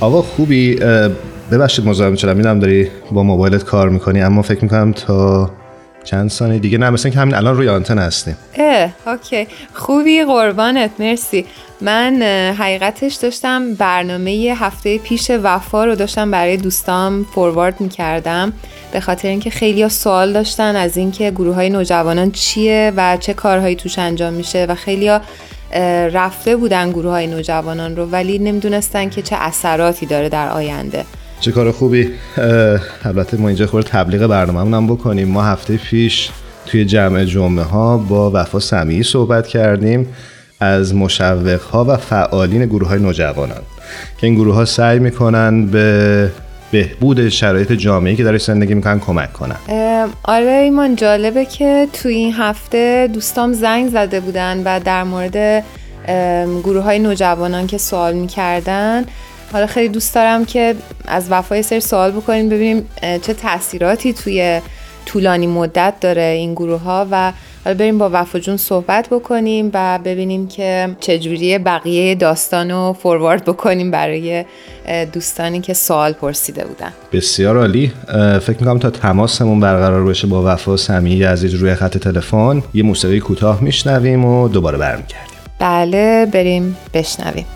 آقا خوبی؟ ببخشید مزاحم شدم. می‌دونم داری با موبایلت کار می‌کنی اما فکر می‌کنم تا چند ثانیه دیگه. نه مثلا که همین الان روی آنتن هستیم. اه اوکی. خوبی قربانت مرسی. من حقیقتش داشتم برنامه هفته پیش وفا رو داشتم برای دوستام فوروارد می‌کردم. به خاطر اینکه خیلی سوال داشتن از اینکه گروه های نوجوانان چیه و چه کارهایی توش انجام میشه و خیلی رفته بودن گروه های نوجوانان رو ولی نمی‌دونستن که چه اثراتی داره در آینده. چه کار خوبی؟ البته ما اینجا خورد تبلیغ برنامه هم بکنیم. ما هفته پیش توی جمع جمعه ها با وفا سمیعی صحبت کردیم از مشوق ها و فعالین گروه های نوجوانان. که این گروه ها سعی می‌کنن به بهبود شرایط جامعه که داره زندگی می‌کنن کمک کنن. آره ایمان جالبه که تو این هفته دوستام زنگ زده بودن و در مورد گروه های نوجوانان که سوال می‌کردن. حالا خیلی دوست دارم که از وفای سر سوال بکنیم ببینیم چه تاثیراتی توی طولانی مدت داره این گروه ها و حالا بریم با وفا جون صحبت بکنیم و ببینیم که چجوری بقیه داستان رو فوروارد بکنیم برای دوستانی که سوال پرسیده بودن. بسیار عالی. فکر می‌کنم تا تماسمون برقرار بشه با وفا سمیعی عزیز روی خط تلفن یه موسیقی کوتاه میشنویم و دوباره برمیگردیم. بله بریم بشنویم.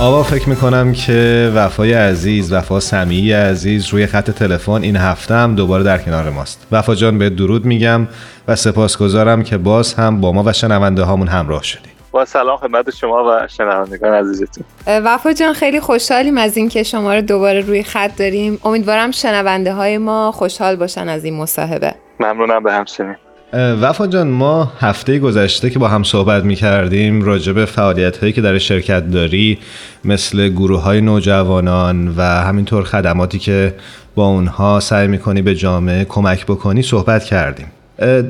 آوا فکر می‌کنم که وفای عزیز وفا سمیعی عزیز روی خط تلفن این هفته هم دوباره در کنار ماست. وفا جان به درود میگم و سپاسگزارم که باز هم با ما و شنونده هامون همراه شدی. با سلام خدمت شما و شنوندگان عزیزتون. وفا جان خیلی خوشحالیم از اینکه شما رو دوباره روی خط داریم. امیدوارم شنونده های ما خوشحال باشن از این مصاحبه. ممنونم به همچنین. وفا جان ما هفته گذشته که با هم صحبت می کردیم راجع به فعالیت هایی که در شرکت داری مثل گروه های نوجوانان و همینطور خدماتی که با اونها سعی می کنی به جامعه کمک بکنی صحبت کردیم.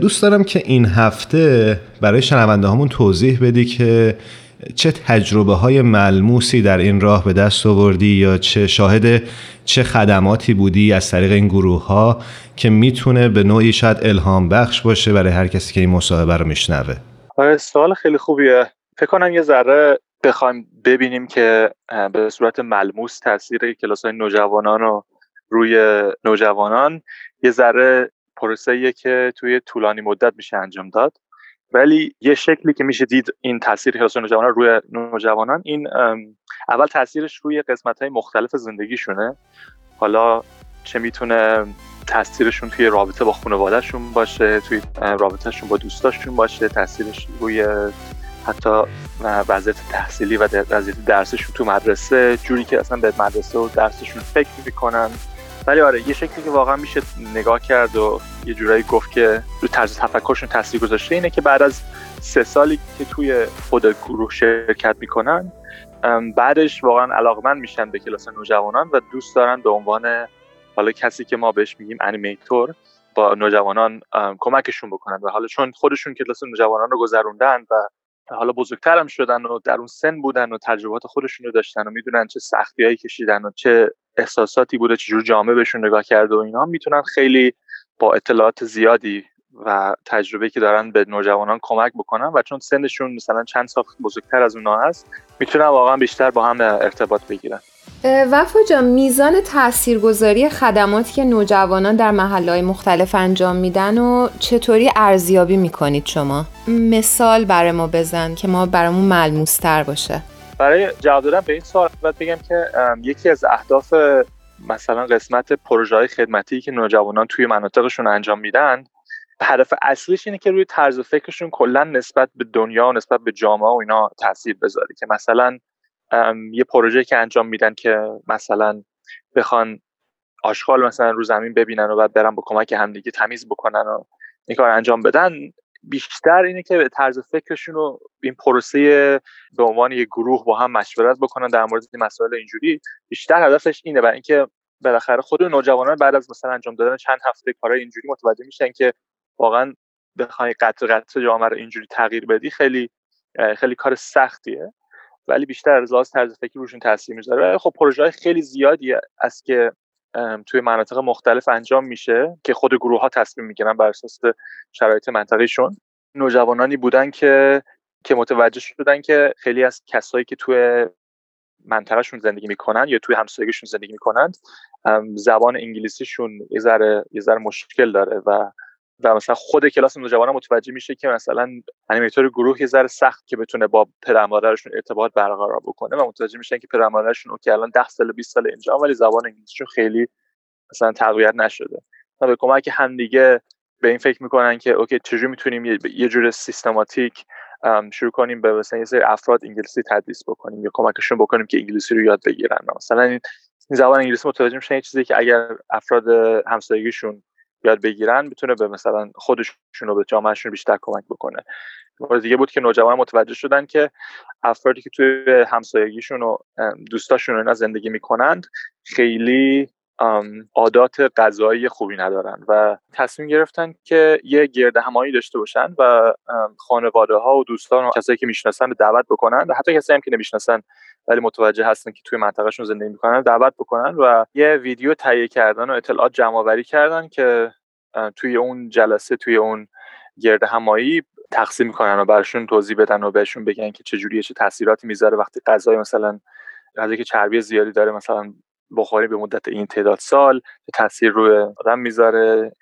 دوست دارم که این هفته برای شنونده همون توضیح بدی که چه تجربه های ملموسی در این راه به دست آوردی یا چه شاهد چه خدماتی بودی از طریق این گروه ها که می‌تونه به نوعی شاید الهام بخش باشه برای هر کسی که این مصاحبه رو میشنوه؟ آره سوال خیلی خوبیه. فکر کنم یه ذره بخوایم ببینیم که به صورت ملموس تاثیر کلاس های نوجوانان رو روی نوجوانان یه ذره پروسه که توی طولانی مدت میشه انجام داد. ولی یه شکلی که میشه دید این تاثیر کلاس نوجوانان روی نوجوانان این اول تاثیرش روی قسمت های مختلف زندگیشونه. حالا چه می‌تونه تاثیرشون توی رابطه با خانوادهشون باشه توی رابطهشون با دوستاشون باشه تاثیرش روی حتی وضعیت تحصیلی و وضعیت درسشون تو مدرسه. جوری که اصلا به مدرسه و درسشون فکر می‌کنن. ولی آره یه شکلی که واقعا میشه نگاه کرد و یه جورایی گفت که رو طرز تفکرشون تاثیر گذاشته اینه که بعد از سه سالی که توی خود گروه شرکت می‌کنن بعدش واقعا علاقمند میشن به کلاس نوجوانان و دوست دارن به عنوان حالا کسی که ما بهش میگیم انیمیتور با نوجوانان کمکشون بکنن. و حالا چون خودشون کلاس نوجوانان رو گذروندن و حالا بزرگترم شدن و در اون سن بودن و تجربات خودشون رو داشتن و می‌دونن چه سختیایی کشیدن و چه احساساتی بوده چجور جامعه بهشون نگاه کرده و اینا می‌تونن خیلی با اطلاعات زیادی و تجربه که دارن به نوجوانان کمک بکنن و چون سنشون مثلا چند سال بزرگتر از اونا هست می‌تونن واقعا بیشتر با هم ارتباط بگیرن. وفا جان میزان تاثیرگذاری خدماتی که نوجوانان در محلهای مختلف انجام میدن و چطوری ارزیابی می‌کنید شما؟ مثال برای ما بزن که ما برامون ملموستر باشه. برای جواب دادن به این سوال باید بگم که یکی از اهداف مثلا قسمت پروژه های خدمتی که نوجوانان توی مناطقشون انجام میدن هدف اصلیش اینه که روی طرز فکرشون کلا نسبت به دنیا و نسبت به جامعه و اینا تاثیر بذاره که مثلا یه پروژه که انجام میدن که مثلا بخوان آشغال مثلا رو زمین ببینن و بعد برن با کمک همدیگه تمیز بکنن و این کار انجام بدن بیشتر اینه که طرز فکرشون رو این پروسه به عنوان یک گروه با هم مشورت بکنن در مورد این مسائل اینجوری بیشتر هدفش اینه برای اینکه بالاخره خود نوجوانان بعد از مثلا انجام دادن چند هفته کارهای اینجوری متوجه میشن که واقعا بخوای قطع قطع جامعه رو اینجوری تغییر بدی خیلی خیلی کار سختیه. ولی بیشتر از لحاظ طرز فکری روشون تاثیر می‌ذاره. خب پروژه های خیلی زیادی است که توی مناطق مختلف انجام میشه که خود گروه ها تصمیم می‌گیرن بر اساس شرایط منطقهشون. نوجوانانی بودن که که متوجه شدن که خیلی از کسایی که توی منطقهشون زندگی می‌کنن یا توی همسایگیشون زندگی می‌کنند زبان انگلیسیشون یه ذره مشکل داره و و مثلا خود کلاس نوجوانان متوجه میشه که مثلا انیمیتور گروه یه ذره سخت که بتونه با پدر مادرشون ارتباط برقرار بکنه و متوجه میشن که پدر مادرشون که الان 10 سال 20 سال اینجا ولی زبان انگلیسیشون خیلی مثلا تقویت نشده. و به کمک همدیگه به این فکر می‌کنن که اوکی چجوری می‌تونیم یه جور سیستماتیک شروع کنیم به مثلا یه سری افراد انگلیسی تدریس بکنیم یا کمکشون بکنیم که انگلیسی رو یاد بگیرن. مثلا این زبان انگلیسی متوجه میشن یه چیزی که اگر افراد همسایگیشون یاد بگیرن می‌تونه به مثلا خودشون رو به جامعهشون بیشتر کمک بکنه. مورد دیگه بود که نوجوان متوجه شدن که افرادی که توی همسایگیشون و دوستاشون اینا زندگی می‌کنند خیلی عادات غذایی خوبی ندارن و تصمیم گرفتن که یه گرد همایی داشته باشن و خانواده ها و دوستان و کسایی که می‌شناسن رو دعوت بکنن و حتی کسایی هم که نمی‌شناسن ولی متوجه هستن که توی منطقهشون زندگی می‌کنن دعوت بکنن و یه ویدیو تهیه کردن و اطلاعات جمع آوری کردن که توی اون جلسه توی اون گرد همایی تقسیم می‌کنن و براشون توضیح بدن و بهشون بگن که چه چه تاثیراتی می‌ذاره وقتی غذای مثلا غذایی که چربی زیادی داره مثلا بخاری به مدت این تعداد سال تاثیر روی آدم می‌ذاره.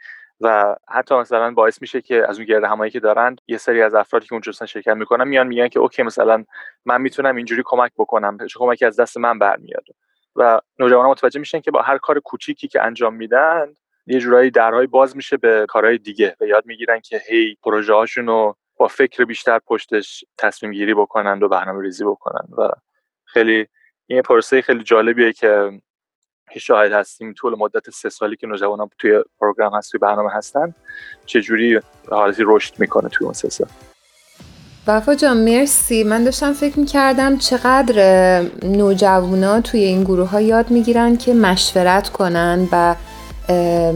و حتی مثلا باعث میشه که از اون گرد همایی که دارن یه سری از افرادی که اونجا شرکت می‌کنن میان میگن که اوکی مثلا من می‌تونم اینجوری کمک بکنم چه کمکی از دست من برمیاد. و نوجوانان متوجه میشن که با هر کار کوچیکی که انجام میدن یه جورایی درهای باز میشه به کارهای دیگه. و یاد می‌گیرن که هی پروژه هاشون رو با فکر بیشتر پشتش تصمیم گیری بکنن و برنامه ریزی بکنن. و خیلی این پروسه خیلی جالبیه که که شاهد هستیم طول مدت سه سالی که نوجوانان توی پروگرام هست توی برنامه هستن چجوری حالتی رشد می‌کنه توی اون سه سال؟ وفا جان مرسی. من داشتم فکر می‌کردم چقدر نوجوانا توی این گروه ها یاد می‌گیرن که مشورت کنن و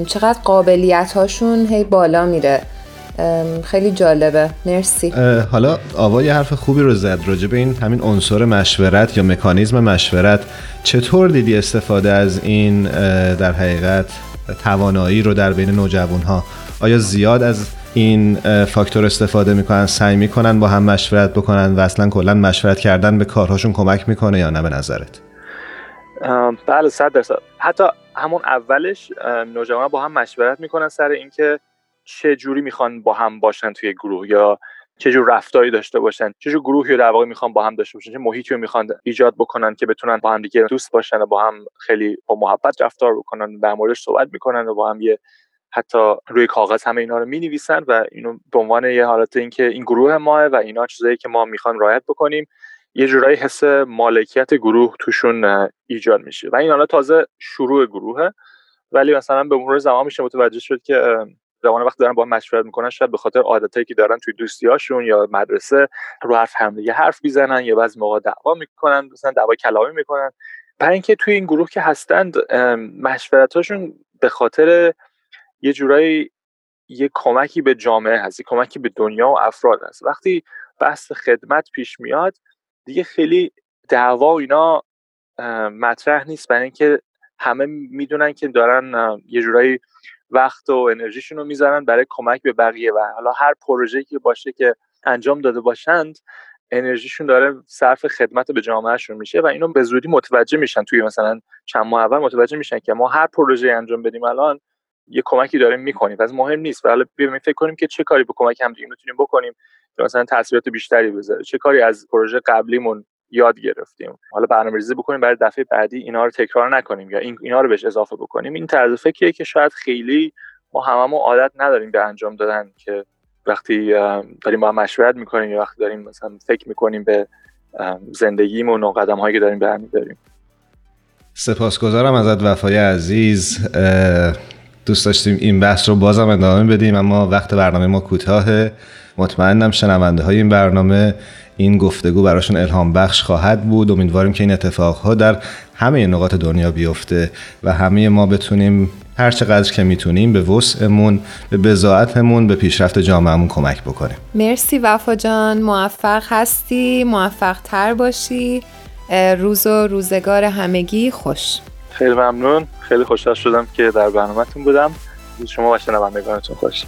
چقدر قابلیت هاشون هی بالا میره. خیلی جالبه. مرسی. حالا آوا یه حرف خوبی رو زد راجع به این همین عنصر مشورت یا مکانیزم مشورت. چطور دیدی استفاده از این در حقیقت توانایی رو در بین نوجوان ها آیا زیاد از این فاکتور استفاده می‌کنن سعی می‌کنن با هم مشورت بکنن و اصلا کلا مشورت کردن به کارهاشون کمک می‌کنه یا نه به نظرت؟ بله صد درصد. حتی همون اولش نوجوان با هم مشورت می‌کنن سر اینکه چه جوری می‌خوان با هم باشن توی گروه یا چه جور رفتاری داشته باشن؟ چه جور گروهی رو در واقع می‌خوان با هم داشته باشن؟ چه محیطی رو می‌خوان ایجاد بکنن که بتونن با هم دیگه دوست باشن و با هم خیلی با محبت رفتار بکنن در موردش صحبت می‌کنن و با هم یه حتی روی کاغذ همه اینا رو می نویسن و اینو به عنوان یه حالت اینکه این گروه ماه و اینا چیزایی که ما می‌خوان رعایت بکنیم یه جورایی حس مالکیت گروه توشون ایجاد میشه. و این حالا تازه شروع گروهه ولی مثلا به مرور زمان میشه متوجه شد که زمان وقت دارن با هم مشورت می‌کنن شاید به خاطر عادتایی که دارن توی دوستیاشون یا مدرسه رو حرف همدیگه حرف می‌زنن یا بعضی موقع دعوا می‌کنن مثلا دعوا کلامی می‌کنن. برای اینکه توی این گروه که هستند مشورتاشون به خاطر یه جورایی یه کمکی به جامعه هست یه کمکی به دنیا و افراد هست. وقتی بحث خدمت پیش میاد دیگه خیلی دعوا و اینا مطرح نیست. برای اینکه همه می‌دونن که دارن یه جورایی وقت و انرژیشون رو می‌ذارن برای کمک به بقیه و حالا هر پروژه‌ای که باشه که انجام داده باشند انرژیشون داره صرف خدمت به جامعهشون میشه و اینو به زودی متوجه میشن توی مثلا چند ماه اول متوجه میشن که ما هر پروژه انجام بدیم الان یه کمکی داریم می‌کنیم. پس مهم نیست. حالا بیایم فکر کنیم که چه کاری به کمک هم می‌تونیم بکنیم که مثلا تاثیرات بیشتری بذاره. چه کاری از پروژه قبلیمون یاد گرفتیم. حالا برنامه‌ریزی بکنیم برای دفعه بعدی اینا رو تکرار نکنیم یا این اینا رو بهش اضافه بکنیم. این طرز فکریه که شاید خیلی ما هممون عادت نداریم به انجام دادن که وقتی داریم با هم مشورت می‌کنیم یا وقتی داریم مثلا فکر می‌کنیم به زندگیمون و قدم هایی که داریم برمیداریم سپاسگزارم ازت وفای عزیز. دوست داشتیم این بحث رو بازم ادامه بدیم اما وقت برنامه ما کوتاهه. مطمئنم شنونده های این برنامه این گفتگو براشون الهام بخش خواهد بود. امیدواریم که این اتفاقها در همه نقاط دنیا بیفته و همه ما بتونیم هر چقدر که می‌تونیم به وسعمون به بزاعتمون به پیشرفت جامعهمون کمک بکنیم. مرسی وفا جان. موفق هستی. موفق تر باشی روز و روزگار همگی خوش. خیلی ممنون. خیلی خوشحال شدم که در برنامهتون بودم. شما و شنوندگانتون خوش.